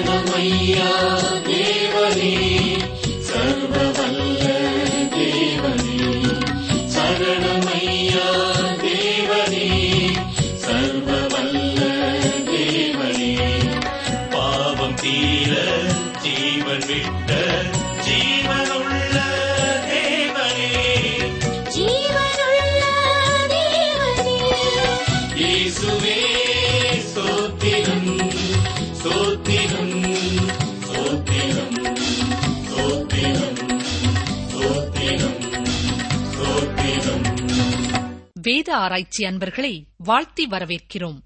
البضيّة ஆராய்ச்சி அன்பர்களை வாழ்த்தி வரவேற்கிறோம்.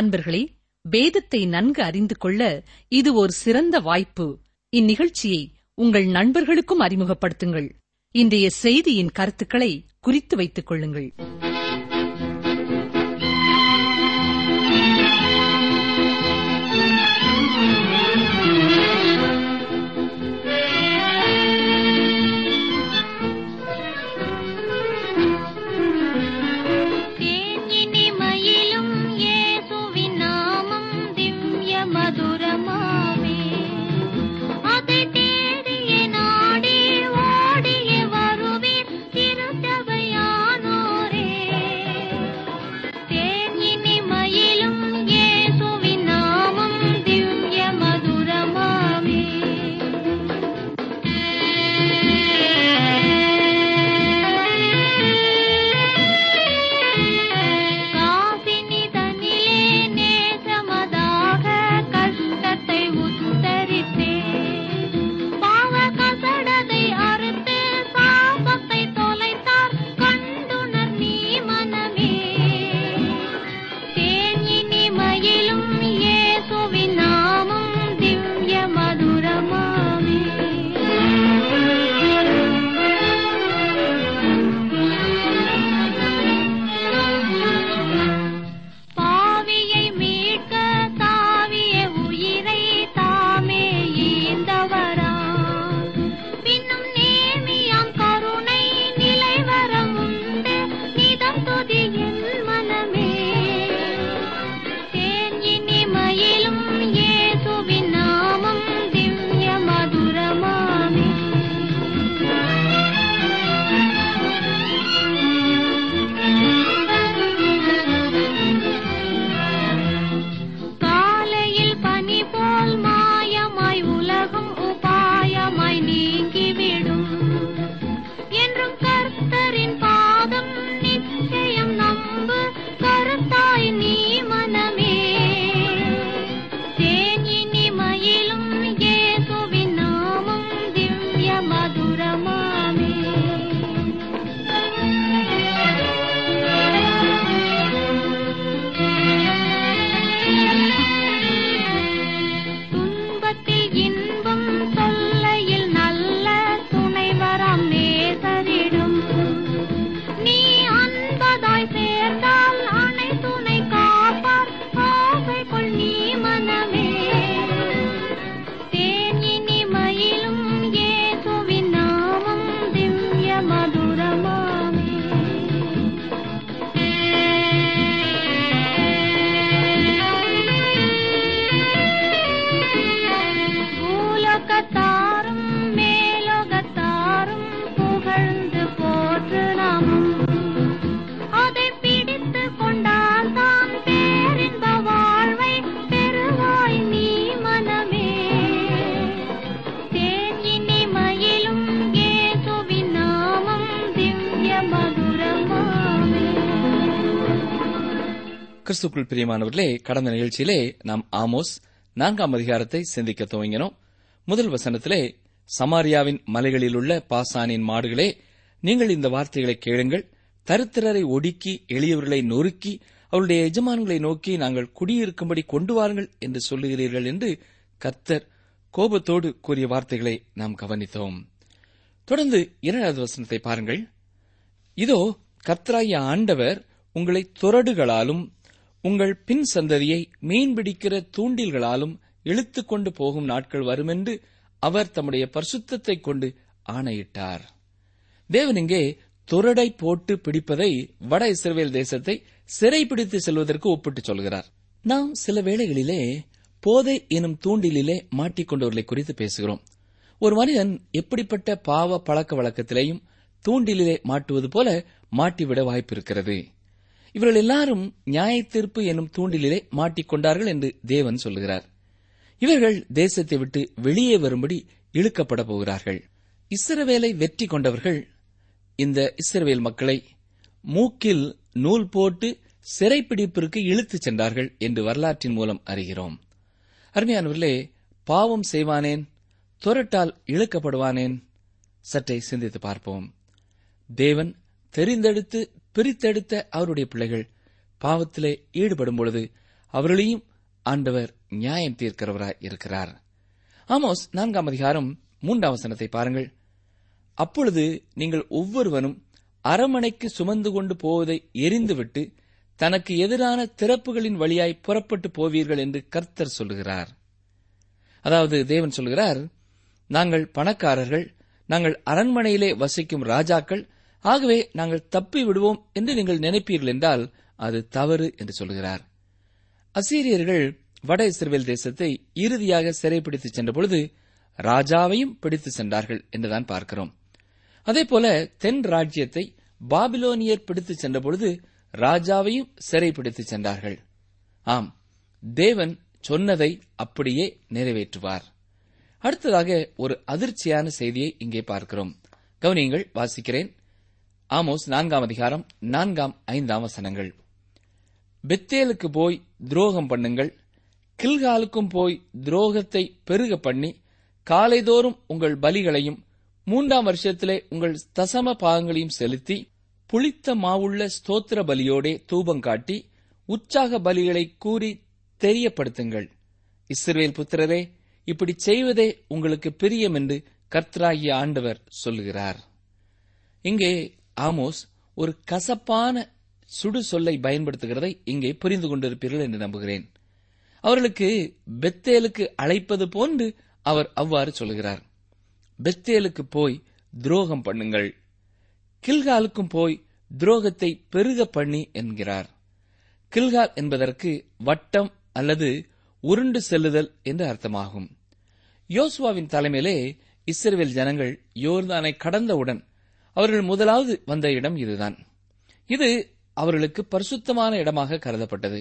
அன்பர்களே வேதத்தை நன்கு அறிந்து கொள்ள இது ஒரு சிறந்த வாய்ப்பு. இந்நிகழ்ச்சியை உங்கள் நண்பர்களுக்கும் அறிமுகப்படுத்துங்கள். இன்றைய செய்தியின் கருத்துக்களை குறித்து வைத்துக் கொள்ளுங்கள். கிறிஸ்துக்குள் பிரியமானவர்களே கடந்த நிகழ்ச்சியிலே நாம் ஆமோஸ் நான்காம் அதிகாரத்தை சிந்திக்க துவங்கினோம். முதல் வசனத்திலே சமாரியாவின் மலைகளில் உள்ள பாசானின் மாடுகளே நீங்கள் இந்த வார்த்தைகளை கேளுங்கள். தருத்திரரை ஒடுக்கி எளியவர்களை நொறுக்கி அவருடைய எஜமான்களை நோக்கி நாங்கள் குடியிருக்கும்படி கொண்டு வாருங்கள் என்று சொல்லுகிறீர்கள் என்று கர்த்தர் கோபத்தோடு கூறிய வார்த்தைகளை நாம் கவனித்தோம். தொடர்ந்து இரண்டாவது வசனத்தை பாருங்கள். இதோ கர்த்தராய ஆண்டவர் உங்களை துரடுகளாலும் உங்கள் பின் சந்ததியை மீன்பிடிக்கிற தூண்டில்களாலும் இழுத்துக்கொண்டு போகும் நாட்கள் வருமென்று அவர் தம்முடைய பரிசுத்தத்தைக் கொண்டு ஆணையிட்டார். தேவன் இங்கே துரடை போட்டு பிடிப்பதை வட இஸ்ரேல் தேசத்தை சிறைப்பிடித்து செல்வதற்கு ஒப்பிட்டு சொல்கிறார். நாம் சில வேளைகளிலே போதை எனும் தூண்டிலே மாட்டிக்கொண்டவர்களை குறித்து பேசுகிறோம். ஒரு மனிதன் எப்படிப்பட்ட பாவ பழக்க வழக்கத்திலேயும் தூண்டிலே மாட்டுவது போல மாட்டிவிட வாய்ப்பிருக்கிறது இவர்கள் எல்லாரும் நியாய தீர்ப்பு எனும் தூண்டிலே மாட்டிக்கொண்டார்கள் என்று தேவன் சொல்லுகிறார். இவர்கள் தேசத்தை விட்டு வெளியே வரும்படி இழுக்கப்பட போகிறார்கள். இஸ்ரவேலை வெற்றி கொண்டவர்கள் இந்த இஸ்ரவேல் மக்களை மூக்கில் நூல் போட்டு சிறைப்பிடிப்பிற்கு இழுத்துச் சென்றார்கள் என்று வரலாற்றின் மூலம் அறிகிறோம். அருமையானவர்களே பாவம் செய்வானேன் துரட்டால் இழுக்கப்படுவானேன் சற்றே சிந்தித்து பார்ப்போம். தேவன் தெரிந்தெடுத்து பிரித்தெடுத்த அவருடைய பிள்ளைகள் பாவத்திலே ஈடுபடும் பொழுது அவர்களையும் ஆண்டவர் நியாயம் தீர்க்கிறவராய் இருக்கிறார் ஆமோஸ் நான்காம் அதிகாரம் மூன்றாம் வசனத்தை பாருங்கள். அப்பொழுது நீங்கள் ஒவ்வொருவனும் அரமனைக்கு சுமந்து கொண்டு போவதை எரிந்துவிட்டு தனக்கு எதிரான திறப்புகளின் வழியாய் புறப்பட்டு போவீர்கள் என்று கர்த்தர் சொல்லுகிறார். அதாவது தேவன் சொல்கிறார் நாங்கள் பணக்காரர்கள் நாங்கள் அரண்மனையிலே வசிக்கும் ராஜாக்கள் ஆகவே நாங்கள் தப்பி விடுவோம் என்று நீங்கள் நினைப்பீர்கள் என்றால் அது தவறு என்று சொல்கிறார். அசீரியர்கள் வட இஸ்ரேல் தேசத்தை இறுதியாக சிறைப்பிடித்து சென்றபொழுது ராஜாவையும் பிடித்து சென்றார்கள் என்றுதான் பார்க்கிறோம். அதேபோல தென் ராஜ்யத்தை பாபிலோனியர் பிடித்துச் சென்றபொழுது ராஜாவையும் சிறைப்பிடித்து சென்றார்கள். ஆம் தேவன் சொன்னதை அப்படியே நிறைவேற்றுவார். அடுத்ததாக ஒரு அதிர்ச்சியான செய்தியை இங்கே பார்க்கிறோம். கவனியங்கள் வாசிக்கிறேன். ஆமோஸ் நான்காம் அதிகாரம் நான்காம் ஐந்தாம் வசனங்கள். பெத்தேலுக்கு போய் துரோகம் பண்ணுங்கள் கில்காலுக்கும் போய் துரோகத்தை பெருக பண்ணி காலைதோறும் உங்கள் பலிகளையும் மூன்றாம் வருஷத்திலே உங்கள் தசம பாகங்களையும் செலுத்தி புளித்த மாவுள்ள ஸ்தோத்திர பலியோடே தூபம் காட்டி உற்சாக பலிகளை கூறி தெரியப்படுத்துங்கள். இஸ்ரேல் புத்திரரே இப்படி செய்வதே உங்களுக்கு பிரியம் என்று கர்த்தராகிய ஆண்டவர் சொல்லுகிறார். இங்கே ஆமோஸ் ஒரு கசப்பான சுடு சொல்லை பயன்படுத்துகிறதை இங்கே புரிந்து கொண்டிருப்பீர்கள் என்று நம்புகிறேன். அவர்களுக்கு பெத்தேலுக்கு அழைப்பது போன்று அவர் அவ்வாறு சொல்கிறார். பெத்தேலுக்கு போய் துரோகம் பண்ணுங்கள். கில்காலுக்கும் போய் துரோகத்தை பெருக பண்ணி என்கிறார். கில்கால் என்பதற்கு வட்டம் அல்லது உருண்டு செல்லுதல் என்று அர்த்தமாகும். யோசுவாவின் தலைமையிலே இஸ்ரேல் ஜனங்கள் யோர்தானை கடந்தவுடன் அவர்கள் முதலாவது வந்த இடம் இதுதான். இது அவர்களுக்கு பரிசுத்தமான இடமாக கருதப்பட்டது.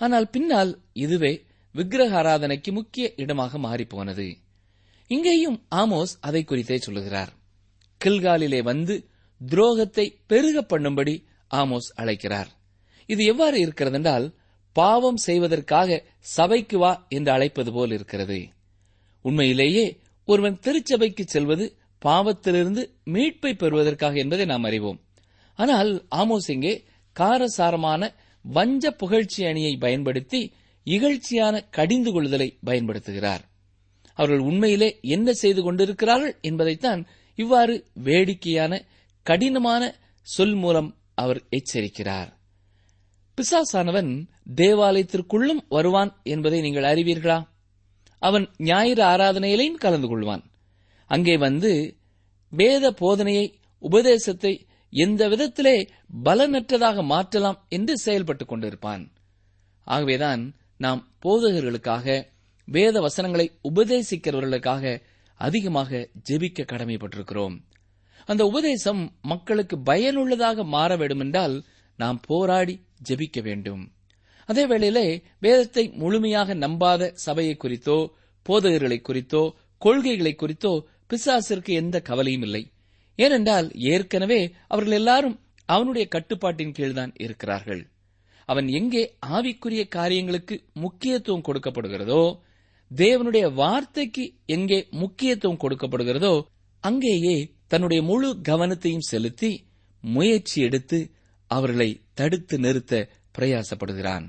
ஆனால் பின்னால் இதுவே விக்கிரக ஆராதனைக்கு முக்கிய இடமாக மாறிப்போனது. இங்கேயும் ஆமோஸ் அதை குறித்தே சொல்லுகிறார். கில்காலிலே வந்து துரோகத்தை பெருக பண்ணும்படி ஆமோஸ் அழைக்கிறார். இது எவ்வாறு இருக்கிறது என்றால் பாவம் செய்வதற்காக சபைக்கு வா என்று அழைப்பது போல் இருக்கிறது. உண்மையிலேயே ஒருவன் திருச்சபைக்கு செல்வது பாவத்திலிருந்து மீட்பை பெறுவதற்காக என்பதை நாம் அறிவோம். ஆனால் ஆமோஸ் இங்கே காரசாரமான வஞ்ச புகழ்ச்சி அணியை பயன்படுத்தி இகழ்ச்சியான கடிந்து கொள்ளுதலை பயன்படுத்துகிறார். அவர்கள் உண்மையிலே என்ன செய்து கொண்டிருக்கிறார்கள் என்பதைத்தான் இவ்வாறு வேடிக்கையான கடினமான சொல் மூலம் அவர் எச்சரிக்கிறார். பிசாசானவன் தேவாலயத்திற்குள்ளும் வருவான் என்பதை நீங்கள் அறிவீர்களா? அவன் ஞாயிறு ஆராதனையிலையும் கலந்து கொள்வான். அங்கே வந்து வேத போதனையை உபதேசத்தை எந்த விதத்திலே பலனற்றதாக மாற்றலாம் என்று செயல்பட்டுக் கொண்டிருப்பான். ஆகவேதான் நாம் போதகர்களுக்காக வேத வசனங்களை உபதேசிக்கிறவர்களுக்காக அதிகமாக ஜெபிக்க கடமைப்பட்டிருக்கிறோம். அந்த உபதேசம் மக்களுக்கு பயனுள்ளதாக மாற வேண்டுமென்றால் நாம் போராடி ஜெபிக்க வேண்டும். அதே வேளையிலே வேதத்தை முழுமையாக நம்பாத சபையை குறித்தோ போதகர்களை குறித்தோ கொள்கைகளை குறித்தோ பிசாசிற்கு எந்த கவலையும் இல்லை. ஏனென்றால் ஏற்கனவே அவர்கள் எல்லாரும் அவனுடைய கட்டுப்பாட்டின் கீழ்தான் இருக்கிறார்கள். அவன் எங்கே ஆவிக்குரிய காரியங்களுக்கு முக்கியத்துவம் கொடுக்கப்படுகிறதோ தேவனுடைய வார்த்தைக்கு எங்கே முக்கியத்துவம் கொடுக்கப்படுகிறதோ அங்கேயே தன்னுடைய முழு கவனத்தையும் செலுத்தி முயற்சி எடுத்து அவர்களை தடுத்து நிறுத்த பிரயாசப்படுகிறான்.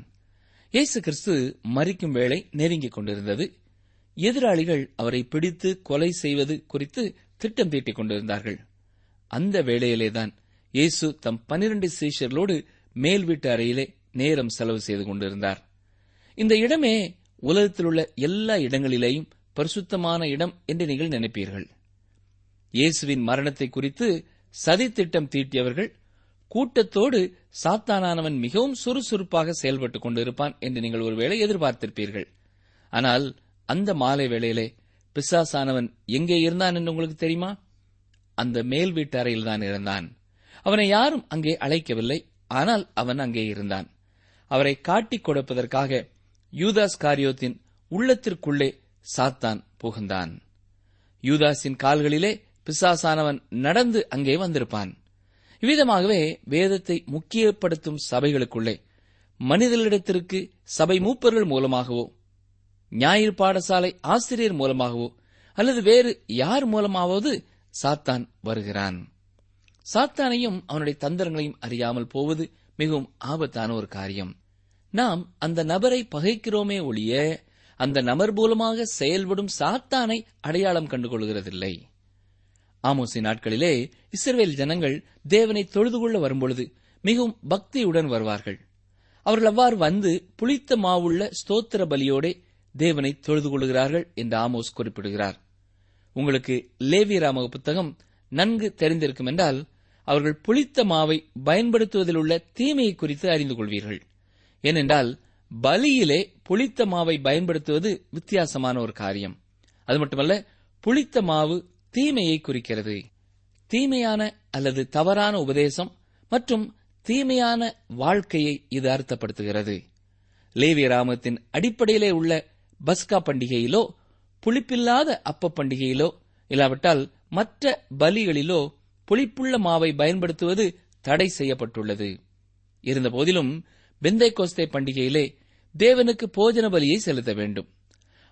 இயேசு கிறிஸ்து மறிக்கும் வேளை நெருங்கிக் கொண்டிருந்தது. எதிராளிகள் அவரை பிடித்து கொலை செய்வது குறித்து திட்டம் தீட்டிக் கொண்டிருந்தார்கள். அந்த வேளையிலேதான் இயேசு தம் பனிரண்டு சீஷர்களோடு மேல் வீட்டு அறையிலே நேரம் செலவு செய்து கொண்டிருந்தார். இந்த இடமே உலகத்தில் உள்ள எல்லா இடங்களிலேயும் பரிசுத்தமான இடம் என்று நீங்கள் நினைப்பீர்கள். இயேசுவின் மரணத்தை குறித்து சதித்திட்டம் தீட்டியவர்கள் கூட்டத்தோடு சாத்தானானவன் மிகவும் சுறுசுறுப்பாக செயல்பட்டுக் கொண்டிருப்பான் என்று நீங்கள் ஒருவேளை எதிர்பார்த்திருப்பீர்கள். ஆனால் அந்த மாலை வேளையிலே பிசாசானவன் எங்கே இருந்தான் என்று உங்களுக்கு தெரியுமா? அந்த மேல் வீட்டு அறையில் தான் இருந்தான். அவனை யாரும் அங்கே அழைக்கவில்லை. ஆனால் அவன் அங்கே இருந்தான். அவரை காட்டிக் கொடுப்பதற்காக யூதாஸ் காரியோத்தின் உள்ளத்திற்குள்ளே சாத்தான் புகுந்தான். யூதாஸின் கால்களிலே பிசாசானவன் நடந்து அங்கே வந்திருப்பான். இவ்விதமாகவே வேதத்தை முக்கியப்படுத்தும் சபைகளுக்குள்ளே மனிதர்களிடத்திற்கு சபை மூப்பர்கள் மூலமாகவோ ஞாயிறு பாடசாலை ஆசிரியர் மூலமாகவோ அல்லது வேறு யார் மூலமாவது சாத்தான் வருகிறான். சாத்தானையும் அவனுடைய தந்திரங்களையும் அறியாமல் போவது மிகவும் ஆபத்தான ஒரு காரியம். நாம் அந்த நபரை பகைக்கிறோமே ஒழிய அந்த நபர் மூலமாக செயல்படும் சாத்தானை அடையாளம் கண்டுகொள்கிறதில்லை. ஆமோசி நாட்களிலே இஸ்ரேல் ஜனங்கள் தேவனை தொழுது கொள்ள வரும்பொழுது மிகவும் பக்தியுடன் வருவார்கள். அவர்கள் அவ்வாறு வந்து புளித்த மாவுள்ள ஸ்தோத்திர பலியோடே தேவனை தொழுது கொள்கிறார்கள் என்று ஆமோஸ் குறிப்பிடுகிறார். உங்களுக்கு லேவியராமக புத்தகம் நன்கு தெரிந்திருக்கும் என்றால் அவர்கள் புளித்த மாவை பயன்படுத்துவதில் உள்ள தீமையை குறித்து அறிந்து கொள்வீர்கள். ஏனென்றால் பலியிலே புளித்த மாவை பயன்படுத்துவது வித்தியாசமான ஒரு காரியம். அது மட்டுமல்ல புளித்த மாவு தீமையை குறிக்கிறது. தீமையான அல்லது தவறான உபதேசம் மற்றும் தீமையான வாழ்க்கையை இது அர்த்தப்படுத்துகிறது. லேவிய ராமத்தின் அடிப்படையிலே உள்ள பஸ்கா பண்டிகையிலோ புளிப்பில்லாத அப்ப பண்டிகையிலோ இல்லாவிட்டால் மற்ற பலிகளிலோ புளிப்புள்ள மாவை பயன்படுத்துவது தடை செய்யப்பட்டுள்ளது. இருந்தபோதிலும் பெந்தை கோஸ்தே பண்டிகையிலே தேவனுக்கு போஜன பலியை செலுத்த வேண்டும்.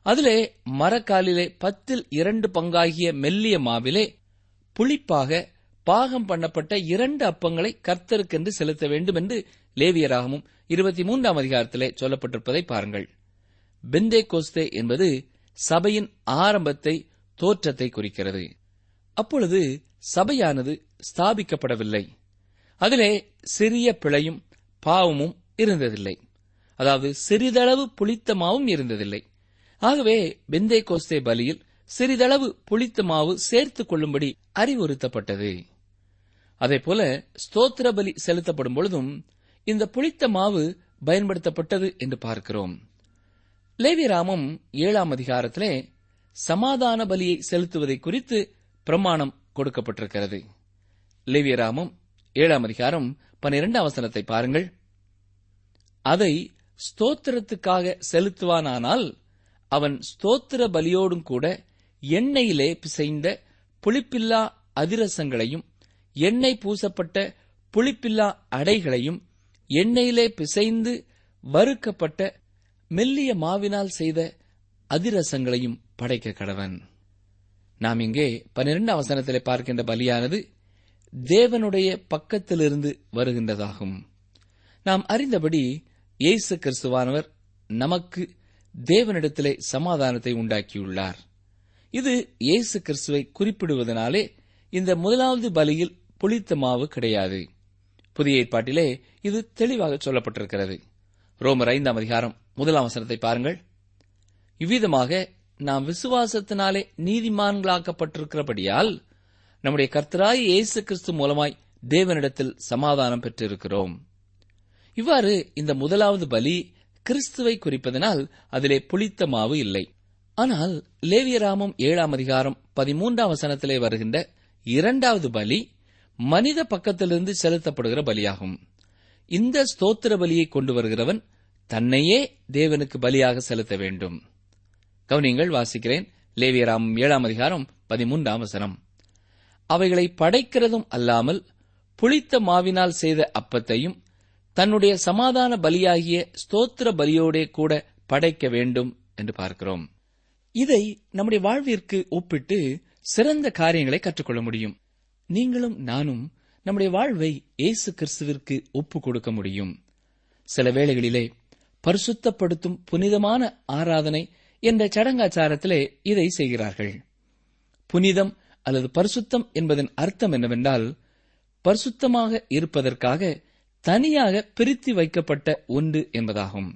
அதிலே மரக்காலிலே பத்தில் இரண்டு பங்காகிய மெல்லிய மாவிலே புளிப்பாக பாகம் பண்ணப்பட்ட இரண்டு அப்பங்களை கர்த்தருக்கென்று செலுத்த வேண்டும் என்று லேவியராகமும் இருபத்தி மூன்றாம் அதிகாரத்திலே சொல்லப்பட்டிருப்பதை பாருங்கள். பெந்தே கோஸ்தே என்பது சபையின் ஆரம்பத்தை தோற்றத்தை குறிக்கிறது. அப்பொழுது சபையானது ஸ்தாபிக்கப்படவில்லை. அதிலே சிறிய பிழையும் பாவமும் இருந்ததில்லை. அதாவது சிறிதளவு புளித்த மாவும் இருந்ததில்லை. ஆகவே பெந்தே கோஸ்தே பலியில் சிறிதளவு புளித்த மாவு சேர்த்துக் கொள்ளும்படி அறிவுறுத்தப்பட்டது. அதேபோல ஸ்தோத்திர பலி செலுத்தப்படும் பொழுதும் இந்த புளித்த மாவு பயன்படுத்தப்பட்டது என்று பார்க்கிறோம். லேவிராமம் ஏழாம் அதிகாரத்திலே சமாதான பலியை செலுத்துவதை குறித்து பிரமாணம் கொடுக்கப்பட்டிருக்கிறது. லேவியராமம் ஏழாம் அதிகாரம் பனிரெண்டாம் வசனத்தை பாருங்கள். அதை ஸ்தோத்திரத்துக்காக செலுத்துவானானால் அவன் ஸ்தோத்திர பலியோடும் கூட எண்ணெயிலே பிசைந்த புளிப்பில்லா அதிரசங்களையும் எண்ணெய் பூசப்பட்ட புளிப்பில்லா அடைகளையும் எண்ணெயிலே பிசைந்து வறுக்கப்பட்ட மெல்லிய மாவினால் செய்த அதிரசங்களையும் படைக்க கடவன். நாம் இங்கே பன்னிரண்டாம் வசனத்திலே பார்க்கின்ற பலியானது தேவனுடைய பக்கத்திலிருந்து வருகின்றதாகும். நாம் அறிந்தபடி இயேசு கிறிஸ்துவானவர் நமக்கு தேவனிடத்திலே சமாதானத்தை உண்டாக்கியுள்ளார். இது இயேசு கிறிஸ்துவை குறிப்பிடுவதனாலே இந்த முதலாவது பலியில் புளித்த மாவு கிடையாது. புதிய ஏற்பாட்டிலே இது தெளிவாக சொல்லப்பட்டிருக்கிறது. ரோமர் ஐந்தாம் அதிகாரம் முதலாம் வசனத்தை பாருங்கள். இவ்விதமாக நாம் விசுவாசத்தினாலே நீதிமான்களாக்கப்பட்டிருக்கிறபடியால் நம்முடைய கர்த்தராய் இயேசு கிறிஸ்து மூலமாய் தேவனிடத்தில் சமாதானம் பெற்றிருக்கிறோம். இவ்வாறு இந்த முதலாவது பலி கிறிஸ்துவை குறிப்பதனால் அதிலே புளித்த மாவு இல்லை. ஆனால் லேவியராமம் ஏழாம் அதிகாரம் பதிமூன்றாம் வசனத்திலே வருகின்ற இரண்டாவது பலி மனித பக்கத்திலிருந்து செலுத்தப்படுகிற பலியாகும். இந்த ஸ்தோத்திர பலியை கொண்டு வருகிறவன் தன்னையே தேவனுக்கு பலியாக செலுத்த வேண்டும். கவனியங்கள் வாசிக்கிறேன். லேவியராம் ஏழாம் அதிகாரம் பதிமூன்றாம் வசனம். அவைகளை படைக்கிறதும் அல்லாமல் புளித்த மாவினால் செய்த அப்பத்தையும் தன்னுடைய சமாதான பலியாகிய ஸ்தோத்திர பலியோடே கூட படைக்க வேண்டும் என்று பார்க்கிறோம். இதை நம்முடைய வாழ்விற்கு ஒப்பிட்டு சிறந்த காரியங்களை கற்றுக்கொள்ள முடியும். நீங்களும் நானும் நம்முடைய வாழ்வை இயேசு கிறிஸ்துவிற்கு ஒப்புக் கொடுக்க முடியும். சில வேளைகளிலே பரிசுத்தப்படுத்தும் புனிதமான ஆராதனை என்ற சடங்காச்சாரத்திலே இதை செய்கிறார்கள். புனிதம் அல்லது பரிசுத்தம் என்பதன் அர்த்தம் என்னவென்றால் பரிசுத்தமாக இருப்பதற்காக தனியாக பிரித்து வைக்கப்பட்ட ஒன்று என்பதாகும்.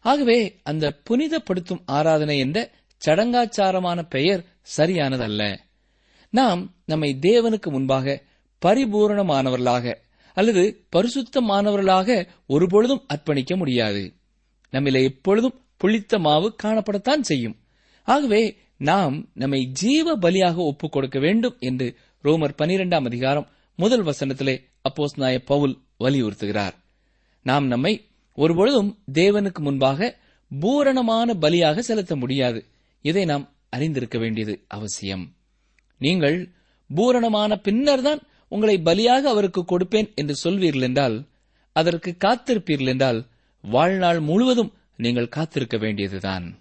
ஆகவே அந்த புனிதப்படுத்தும் ஆராதனை என்ற சடங்காச்சாரமான பெயர் சரியானதல்ல. நாம் நம்மை தேவனுக்கு முன்பாக பரிபூரணமானவர்களாக அல்லது பரிசுத்தமானவர்களாக ஒருபொழுதும் அர்ப்பணிக்க முடியாது. நம்மிலே எப்பொழுதும் புளித்த மாவு காணப்படத்தான் செய்யும். ஆகவே நாம் நம்மை ஜீவ பலியாக ஒப்புக் கொடுக்க வேண்டும் என்று ரோமர் பனிரெண்டாம் அதிகாரம் முதல் வசனத்திலே அப்போஸ் நாய பவுல் வலியுறுத்துகிறார். நாம் நம்மை ஒருபொழுதும் தேவனுக்கு முன்பாக பூரணமான பலியாக செலுத்த முடியாது. இதை நாம் அறிந்திருக்க வேண்டியது அவசியம். நீங்கள் பூரணமான பின்னர்தான் உங்களை பலியாக அவருக்கு கொடுப்பேன் என்று சொல்வீர்கள் என்றால் அதற்கு காத்திருப்பீர்கள் என்றால் வாழ்நாள் முழுவதும் நீங்கள் காத்திருக்க வேண்டியதுதான்.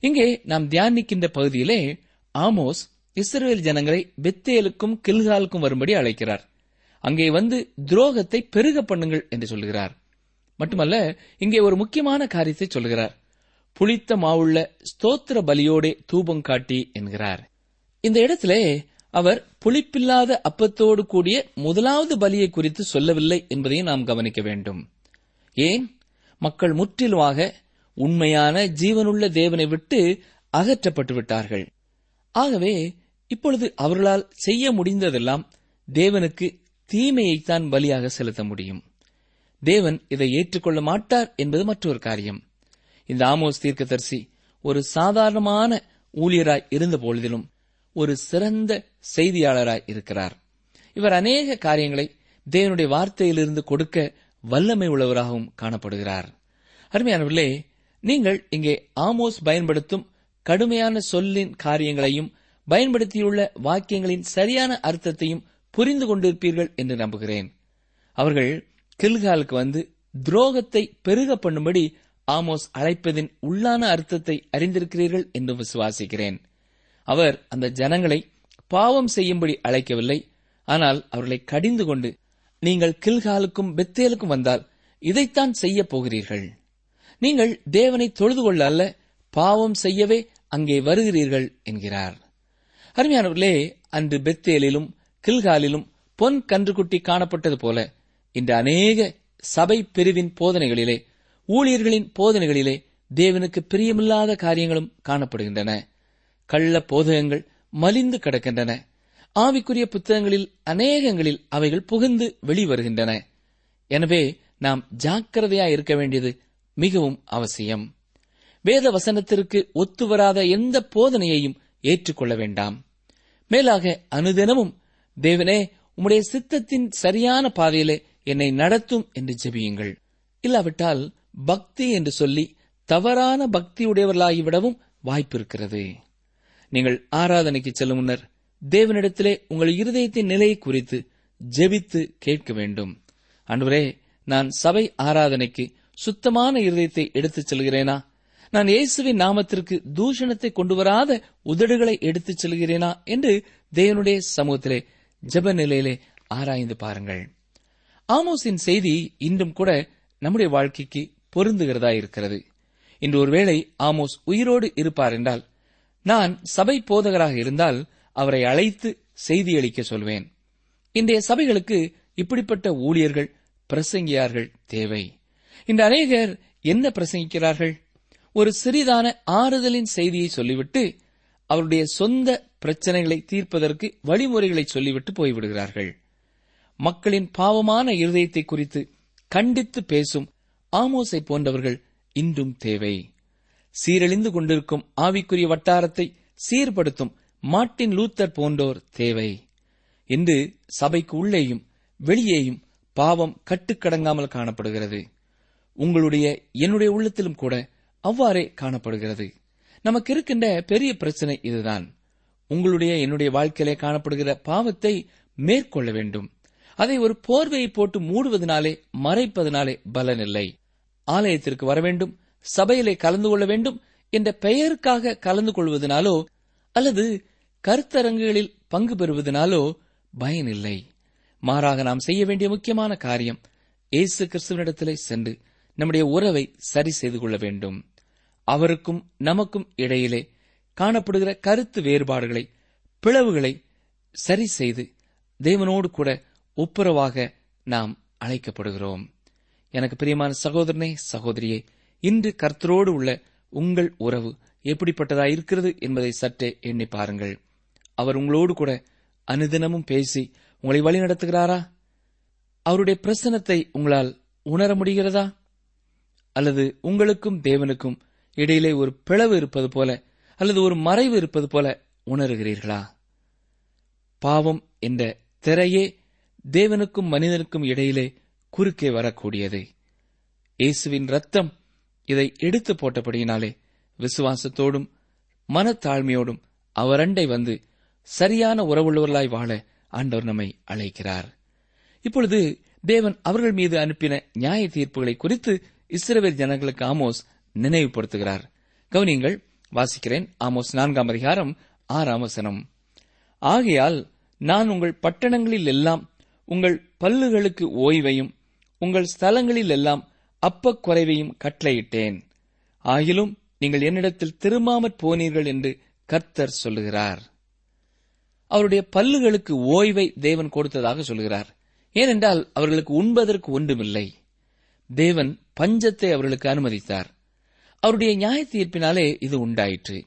இங்கே நாம் தியானிக்கின்ற பகுதியிலே ஆமோஸ் இஸ்ரேல் ஜனங்களை பெத்தேலுக்கும் கில்காலுக்கும் வரும்படி அழைக்கிறார். அங்கே வந்து துரோகத்தை பெருக பண்ணுங்கள் என்று சொல்கிறார். மட்டுமல்ல இங்கே ஒரு முக்கியமான காரியத்தை சொல்கிறார். புளித்த மாவுள்ள ஸ்தோத்திர பலியோடே தூபம் காட்டி என்கிறார். இந்த இடத்திலே அவர் புளிப்பில்லாத அப்பத்தோடு கூடிய முதலாவது பலியை குறித்து சொல்லவில்லை என்பதையும் நாம் கவனிக்க வேண்டும். ஏன்? மக்கள் முற்றிலுமாக உண்மையான ஜீவனுள்ள தேவனை விட்டு அகற்றப்பட்டு விட்டார்கள். ஆகவே இப்பொழுது அவர்களால் செய்ய முடிந்ததெல்லாம் தேவனுக்கு தீமையைத்தான் பலியாக செலுத்த முடியும். தேவன் இதை ஏற்றுக்கொள்ள மாட்டார் என்பது மற்றொரு காரியம். இந்த ஆமோஸ் தீர்க்கதரிசி ஒரு சாதாரணமான ஊழியராய் இருந்த பொழுதிலும் ஒரு சிறந்த செய்தியாளராய் இருக்கிறார். இவர் அநேக காரியங்களை தேவனுடைய வார்த்தையிலிருந்து கொடுக்க வல்லமை உள்ளவராகவும் காணப்படுகிறார். அருமையானவர்களே நீங்கள் இங்கே ஆமோஸ் பயன்படுத்தும் கடுமையான சொல்லின் காரியங்களையும் பயன்படுத்தியுள்ள வாக்கியங்களின் சரியான அர்த்தத்தையும் புரிந்து கொண்டிருப்பீர்கள் என்று நம்புகிறேன். அவர்கள் கில்காலுக்கு வந்து துரோகத்தை பெருக பண்ணும்படி ஆமோஸ் அழைப்பதின் உள்ளான அர்த்தத்தை அறிந்திருக்கிறீர்கள் என்று விசுவாசிக்கிறேன். அவர் அந்த ஜனங்களை பாவம் செய்யும்படி அழைக்கவில்லை ஆனால் அவர்களை கடிந்து கொண்டு நீங்கள் கில்காலுக்கும் பெத்தேலுக்கும் வந்தால் இதைத்தான் செய்யப் போகிறீர்கள். நீங்கள் தேவனை தொழுது கொள்ள அல்ல பாவம் செய்யவே அங்கே வருகிறீர்கள் என்கிறார். அருமையானவர்களே அன்று பெத்தேலிலும் கில்காலிலும் பொன் கன்றுக்குட்டி காணப்பட்டது போல இன்று அநேக சபை பிரிவின் போதனைகளிலே ஊழியர்களின் போதனைகளிலே தேவனுக்கு பிரியமில்லாத காரியங்களும் காணப்படுகின்றன. கள்ள போதகங்கள் மலிந்து கிடக்கின்றன. ஆவிக்குரிய புத்தகங்களில் அநேகங்களில் அவைகள் புகுந்து வெளிவருகின்றன. எனவே நாம் ஜாக்கிரதையா இருக்க வேண்டியது மிகவும் அவசியம். வேத வசனத்திற்கு ஒத்துவராத எந்த போதனையையும் ஏற்றுக்கொள்ள வேண்டாம். மேலாக அனுதினமும் தேவனே உம்முடைய சித்தத்தின் சரியான பாதையிலே என்னை நடத்தும் என்று ஜெபியுங்கள். இல்லாவிட்டால் பக்தி என்று சொல்லி தவறான பக்தியுடையவர்களாகிவிடவும் வாய்ப்பிருக்கிறது நீங்கள் ஆராதனைக்கு செல்லும் முன்னர் தேவனிடத்திலே உங்கள் இருதயத்தின் நிலையை குறித்து ஜெபித்து கேட்க வேண்டும். அன்றுவரே நான் சபை ஆராதனைக்கு சுத்தமான இருதயத்தை எடுத்துச் செல்கிறேனா? நான் இயேசுவின் நாமத்திற்கு தூஷணத்தை கொண்டு வராத உதடுகளை எடுத்துச் செல்கிறேனா? என்று தேவனுடைய சமூகத்திலே ஜப நிலையிலே ஆராய்ந்து பாருங்கள். ஆமோஸின் செய்தி இன்றும் கூட நம்முடைய வாழ்க்கைக்கு பொருந்துகிறதா இருக்கிறது. இன்று ஒருவேளை ஆமோஸ் உயிரோடு இருப்பார் என்றால் நான் சபை போதகராக இருந்தால் அவரை அழைத்து செய்தியளிக்க சொல்வேன். இன்றைய சபைகளுக்கு இப்படிப்பட்ட ஊழியர்கள் பிரசங்கியார்கள் தேவை. இந்த அநேகர் என்ன பிரசங்கிக்கிறார்கள்? ஒரு சிறிதான ஆறுதலின் செய்தியை சொல்லிவிட்டு அவருடைய சொந்த பிரச்சனைகளை தீர்ப்பதற்கு வழிமுறைகளை சொல்லிவிட்டு போய்விடுகிறார்கள். மக்களின் பாவமான இருதயத்தை குறித்து கண்டித்து பேசும் ஆமோசை போன்றவர்கள் இன்றும் தேவை. சீரழிந்து கொண்டிருக்கும் ஆவிக்குரிய வட்டாரத்தை சீர்படுத்தும் மார்ட்டின் லூத்தர் போன்றோர் தேவை. இன்று சபைக்கு உள்ளேயும் வெளியேயும் பாவம் கட்டுக்கடங்காமல் காணப்படுகிறது. உங்களுடைய என்னுடைய உள்ளத்திலும் கூட அவ்வாறே காணப்படுகிறது. நமக்கு இருக்கின்ற பெரிய பிரச்சனை இதுதான். உங்களுடைய என்னுடைய வாழ்க்கையிலே காணப்படுகிற பாவத்தை மேற்கொள்ள வேண்டும். அதை ஒரு போர்வையை போட்டு மூடுவதனாலே மறைப்பதனாலே பலனில்லை. ஆலயத்திற்கு வர வேண்டும் சபையிலே கலந்து கொள்ள வேண்டும் என்ற பெயருக்காக கலந்து கொள்வதனாலோ அல்லது கருத்தரங்குகளில் பங்கு பெறுவதனாலோ பயனில்லை. மாறாக நாம் செய்ய வேண்டிய முக்கியமான காரியம் இயேசு கிறிஸ்துவனிடத்திலே சென்று நம்முடைய உறவை சரி செய்து கொள்ள வேண்டும். அவருக்கும் நமக்கும் இடையிலே காணப்படுகிற கருத்து வேறுபாடுகளை பிளவுகளை சரி செய்து தேவனோடு கூட ஒப்புரவாக நாம் அழைக்கப்படுகிறோம். எனக்கு பிரியமான சகோதரனே சகோதரியே இன்று கர்த்தரோடு உள்ள உங்கள் உறவு எப்படிப்பட்டதா இருக்கிறது என்பதை சற்றே எண்ணி பாருங்கள். அவர் உங்களோடு கூட அனுதினமும் பேசி உங்களை வழி நடத்துகிறாரா? அவருடைய பிரசனத்தை உங்களால் உணர முடிகிறதா? அல்லது உங்களுக்கும் தேவனுக்கும் இடையிலே ஒரு பிளவு இருப்பது போல அல்லது ஒரு மறைவு இருப்பது போல உணர்கிறீர்களா? பாவம் என்ற திரையே தேவனுக்கும் மனிதனுக்கும் இடையிலே குறுக்கே வரக்கூடியது. இயேசுவின் ரத்தம் இதை எடுத்து போட்டபடியினாலே விசுவாசத்தோடும் மனத்தாழ்மையோடும் அவரண்டை வந்து சரியான உறவுள்ளவர்களாய் வாழ ஆண்டவர் நம்மை அழைக்கிறார். இப்பொழுது தேவன் அவர்கள் மீது அனுப்பின நியாய தீர்ப்புகளை குறித்து இஸ்ரவேல் ஜனங்களுக்கு ஆமோஸ் நினைவுபடுத்துகிறார். கவனியங்கள் வாசிக்கிறேன். ஆமோஸ் நான்காம் அதிகாரம் ஆறாம் வசனம். ஆகையால் நான் உங்கள் பட்டணங்களில் எல்லாம் உங்கள் பல்லுகளுக்கு ஓய்வையும் உங்கள் ஸ்தலங்களில் எல்லாம் அப்பக்குறைவையும் கட்டளையிட்டேன். ஆகிலும் நீங்கள் என்னிடத்தில் திரும்பாமற் போனீர்கள் என்று கர்த்தர் சொல்லுகிறார். அவருடைய பல்லுகளுக்கு ஓய்வை தேவன் கொடுத்ததாக சொல்கிறார் ஏனென்றால் அவர்களுக்கு உண்பதற்கு ஒன்றுமில்லை. தேவன் பஞ்சத்தை அவர்களுக்கு அனுமதித்தார். அவருடைய நியாய தீர்ப்பினாலே இது உண்டாயிற்று.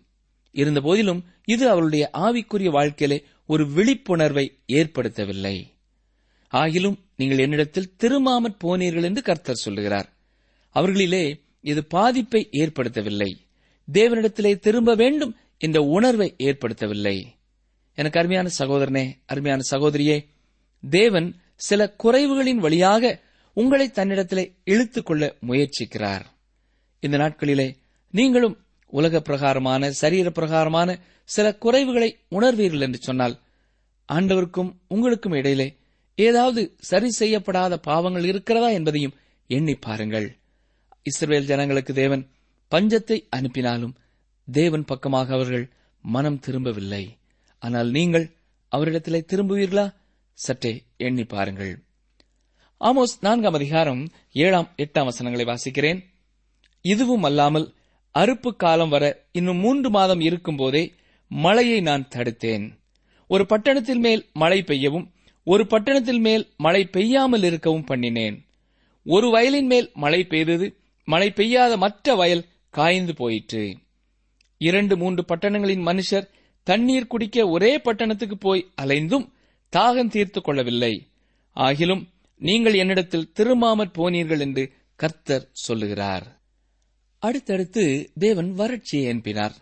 இருந்தபோதிலும் இது அவருடைய ஆவிக்குரிய வாழ்க்கையிலே ஒரு விழிப்புணர்வை ஏற்படுத்தவில்லை. ஆகிலும் நீங்கள் என்னிடத்தில் திரும்பாமற் போனீர்கள் என்று கர்த்தர் சொல்லுகிறார். அவர்களிலே இது பாதிப்பை ஏற்படுத்தவில்லை. தேவனிடத்திலே திரும்ப வேண்டும் என்ற உணர்வை ஏற்படுத்தவில்லை. எனக்கு அருமையான சகோதரனே அருமையான சகோதரியே தேவன் சில குறைவுகளின் வழியாக உங்களை தன்னிடத்திலே இழுத்துக் கொள்ள முயற்சிக்கிறார். இந்த நாட்களிலே நீங்களும் உலக பிரகாரமான சரீர பிரகாரமான சில குறைவுகளை உணர்வீர்கள் என்று சொன்னால் ஆண்டவருக்கும் உங்களுக்கும் இடையிலே ஏதாவது சரி செய்யப்படாத பாவங்கள் இருக்கிறதா என்பதையும் எண்ணி பாருங்கள். இஸ்ரேல் ஜனங்களுக்கு தேவன் பஞ்சத்தை அனுப்பினாலும் தேவன் பக்கமாக அவர்கள் மனம் திரும்பவில்லை. ஆனால் நீங்கள் அவரிடத்திலே திரும்புவீர்களா? சற்றே எண்ணி பாருங்கள். ஆமோஸ் நான்காம் அதிகாரம் ஏழாம் எட்டாம் வசனங்களை வாசிக்கிறேன். இதுவும் அல்லாமல் அறுப்பு காலம் வர இன்னும் மூன்று மாதம் இருக்கும் போதே மழையை நான் தடுத்தேன். ஒரு பட்டணத்தில் மேல் மழை பெய்யவும் ஒரு பட்டணத்தில் மேல் மழை பெய்யாமல் இருக்கவும் பண்ணினேன். ஒரு வயலின் மேல் மழை பெய்தது மழை பெய்யாத மற்ற வயல் காய்ந்து போயிற்று. இரண்டு மூன்று பட்டணங்களின் மனுஷர் தண்ணீர் குடிக்க ஒரே பட்டணத்துக்கு போய் அலைந்தும் தாகம் தீர்த்துக் கொள்ளவில்லை. ஆகிலும் நீங்கள் என்னிடத்தில் திரும்பாமற் போனீர்கள் என்று கர்த்தர் சொல்லுகிறார். அடுத்தடுத்து தேவன் வறட்சியை அனுப்பினார்.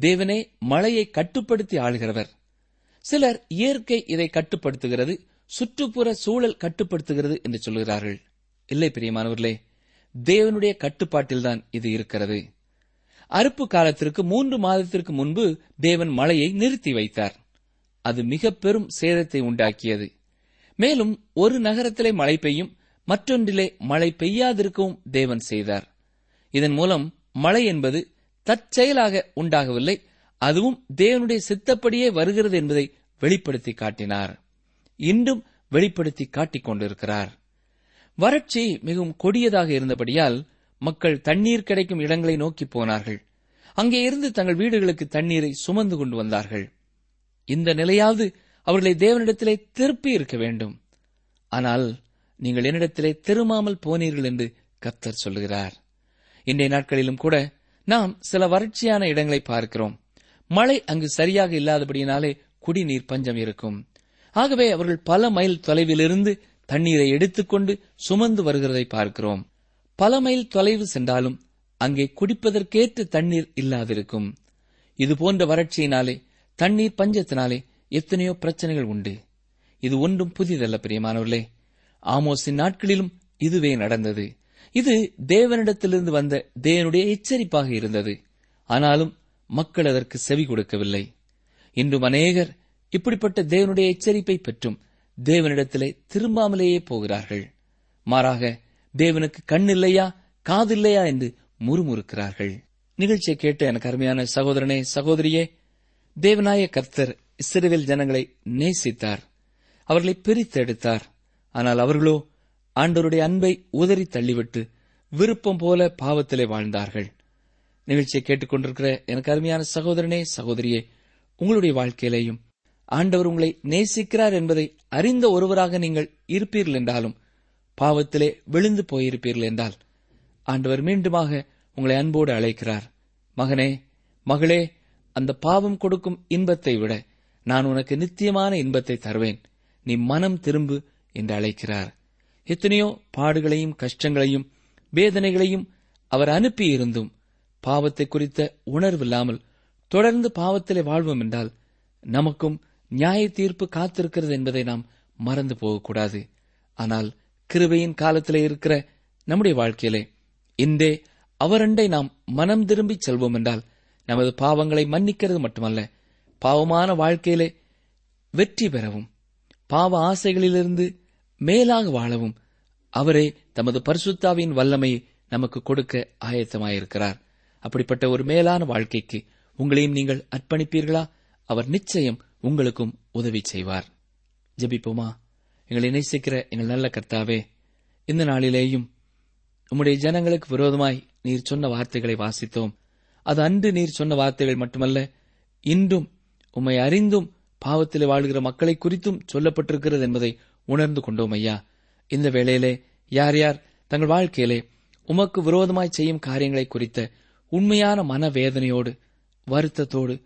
தேவனே மழையை கட்டுப்படுத்தி ஆளுகிறவர். சிலர் இயற்கை இதை கட்டுப்படுத்துகிறது சுற்றுப்புற சூழல் கட்டுப்படுத்துகிறது என்று சொல்கிறார்கள் இல்லை பிரியமானவர்களே தேவனுடைய கட்டுப்பாட்டில்தான் இது இருக்கிறது. அறுப்பு காலத்திற்கு மூன்று மாதத்திற்கு முன்பு தேவன் மழையை நிறுத்தி வைத்தார். அது மிக பெரும் சேதத்தை உண்டாக்கியது. மேலும் ஒரு நகரத்திலே மழை பெய்யும் மற்றொன்றிலே மழை பெய்யாதிருக்கவும் தேவன் செய்தார். இதன் மூலம் மழை என்பது தற்செயலாக உண்டாகவில்லை அதுவும் தேவனுடைய சித்தப்படியே வருகிறது என்பதை வெளிப்படுத்தி காட்டினார். இன்றும் வெளிப்படுத்தி காட்டிக் கொண்டிருக்கிறார். வறட்சி மிகவும் கொடியதாக இருந்தபடியால் மக்கள் தண்ணீர் கிடைக்கும் இடங்களை நோக்கி போனார்கள். அங்கே இருந்து தங்கள் வீடுகளுக்கு தண்ணீரை சுமந்து கொண்டு வந்தார்கள். இந்த நிலையாவது அவர்களை தேவனிடத்திலே திருப்பி இருக்க வேண்டும். ஆனால் நீங்கள் என்னிடத்திலே திரும்பாமல் போனீர்கள் என்று கத்தர் சொல்லுகிறார். இன்றைய நாட்களிலும் கூட நாம் சில வறட்சியான இடங்களை பார்க்கிறோம். மழை அங்கு சரியாக இல்லாதபடியினாலே குடிநீர் பஞ்சம் இருக்கும். ஆகவே அவர்கள் பல மைல் தொலைவிலிருந்து தண்ணீரை எடுத்துக்கொண்டு சுமந்து வருகிறதை பார்க்கிறோம். பல மைல் தொலைவு சென்றாலும் அங்கே குடிப்பதற்கேற்ற தண்ணீர் இல்லாதிருக்கும். இது போன்ற வறட்சியினாலே தண்ணீர் பஞ்சத்தினாலே எத்தனையோ பிரச்சனைகள் உண்டு. இது ஒன்றும் புதிதல்ல பிரியமானவர்களே. ஆமோஸின் நாட்களிலும் இதுவே நடந்தது. இது தேவனிடத்திலிருந்து வந்த தேவனுடைய எச்சரிப்பாக இருந்தது. ஆனாலும் மக்கள் அதற்கு செவி கொடுக்கவில்லை. இன்றும் அநேகர் இப்படிப்பட்ட தேவனுடைய எச்சரிப்பை பெற்றும் தேவனிடத்திலே திரும்பாமலேயே போகிறார்கள். மாறாக தேவனுக்கு கண் இல்லையா காதில்லையா என்று முறுமுறுக்கிறார்கள். நிகழ்ச்சியை கேட்ட எனக்கு அருமையான சகோதரனே சகோதரியே தேவநாய கர்த்தர் இஸ்ரவேல் ஜனங்களை நேசித்தார். அவர்களை பிரித்தெடுத்தார் ஆனால் அவர்களோ ஆண்டவருடைய அன்பை உதறி தள்ளிவிட்டு விருப்பம் போல பாவத்திலே வாழ்ந்தார்கள். நிகழ்ச்சியை கேட்டுக்கொண்டிருக்கிற எனக்கு அருமையான சகோதரனே சகோதரியே உங்களுடைய வாழ்க்கையிலேயும் ஆண்டவர் உங்களை நேசிக்கிறார் என்பதை அறிந்த ஒருவராக நீங்கள் இருப்பீர்கள் என்றாலும் பாவத்திலே விழுந்து போயிருப்பீர்கள் என்றால் ஆண்டவர் மீண்டுமாக உங்களை அன்போடு அழைக்கிறார். மகனே மகளே அந்த பாவம் கொடுக்கும் இன்பத்தை விட நான் உனக்கு நித்தியமான இன்பத்தை தருவேன். நீ மனம் திரும்பு என்று அழைக்கிறார். எத்தனையோ பாடுகளையும் கஷ்டங்களையும் வேதனைகளையும் அவர் அனுப்பியிருந்தும் பாவத்தை குறித்த உணர்வில்லாமல் தொடர்ந்து பாவத்திலே வாழ்வோம் என்றால் நமக்கும் நியாய தீர்ப்பு காத்திருக்கிறது என்பதை நாம் மறந்து போகக்கூடாது. ஆனால் கிருபையின் காலத்திலே இருக்கிற நம்முடைய வாழ்க்கையிலே இன்றே அவரண்டை நாம் மனம் திரும்பி செல்வோம் என்றால் நமது பாவங்களை மன்னிக்கிறது மட்டுமல்ல பாவமான வாழ்க்கையிலே வெற்றி பெறவும் பாவ ஆசைகளிலிருந்து மேலாக வாழவும் அவரே தமது பரிசுத்தாவின் வல்லமையை நமக்கு கொடுக்க ஆயத்தமாயிருக்கிறார். அப்படிப்பட்ட ஒரு மேலான வாழ்க்கைக்கு உங்களையும் நீங்கள் அர்ப்பணிப்பீர்களா? அவர் நிச்சயம் உங்களுக்கும் உதவி செய்வார். ஜபிப்போமா? எங்களை நேசிக்கிற எங்கள் நல்ல கர்த்தாவே இந்த நாளிலேயும் உம்முடைய ஜனங்களுக்கு விரோதமாய் நீர் சொன்ன வார்த்தைகளை வாசித்தோம். அது அன்று நீர் சொன்ன வார்த்தைகள் மட்டுமல்ல இன்றும் உம்மை அறிந்தும் பாவத்தில் வாழ்கிற மக்களை குறித்தும் சொல்லப்பட்டிருக்கிறது என்பதை உணர்ந்து கொண்டோம் ஐயா. இந்த வேளையிலே யார் யார் தங்கள் வாழ்க்கையிலே உமக்கு விரோதமாய் செய்யும் காரியங்களை குறித்த உண்மையான மனவேதனையோடு வருத்தத்தோடு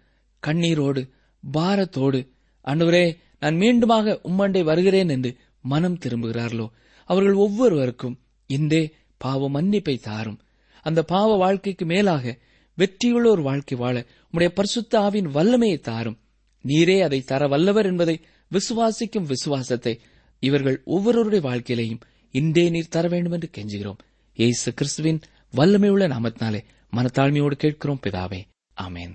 கண்ணீரோடு பாரத்தோடு அன்றுவரே நான் மீண்டுமாக உம்மண்டை வருகிறேன் என்று மனம் திரும்புகிறார்களோ? அவர்கள் ஒவ்வொருவருக்கும் இன்றே பாவ மன்னிப்பை தாரும். அந்த பாவ வாழ்க்கைக்கு மேலாக வெற்றியுள்ள ஒரு வாழ்க்கை வாழ உம்முடைய பரிசுத்த ஆவின் வல்லமையை தாரும். நீரே அதை தர வல்லவர் என்பதை விசுவாசிக்கும் விசுவாசத்தை இவர்கள் ஒவ்வொருவருடைய வாழ்க்கையிலையும் இன்றே நீர் தர வேண்டும் என்று கெஞ்சுகிறோம். ஏசு கிறிஸ்துவின் வல்லமையுள்ள நாமத்தினாலே மனத்தாழ்மையோடு கேட்கிறோம் பிதாவே. ஆமேன்.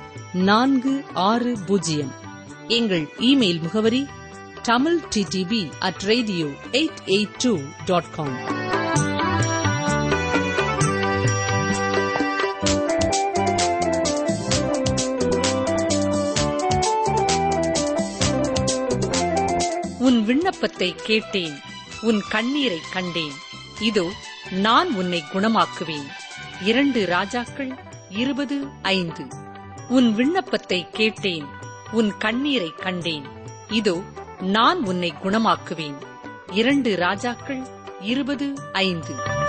நான்கு ஆறு பூஜ்ஜியம். எங்கள் இமெயில் முகவரி Tamil DTP at radio eight eight two dot com உன் விண்ணப்பத்தை கேட்டேன். உன் கண்ணீரை கண்டேன். இதோ நான் உன்னை குணமாக்குவேன். இரண்டு ராஜாக்கள் இருபது ஐந்து. உன் விண்ணப்பத்தை கேட்டேன். உன் கண்ணீரை கண்டேன். இதோ நான் உன்னை குணமாக்குவேன். இரண்டு ராஜாக்கள் இருபது ஐந்து.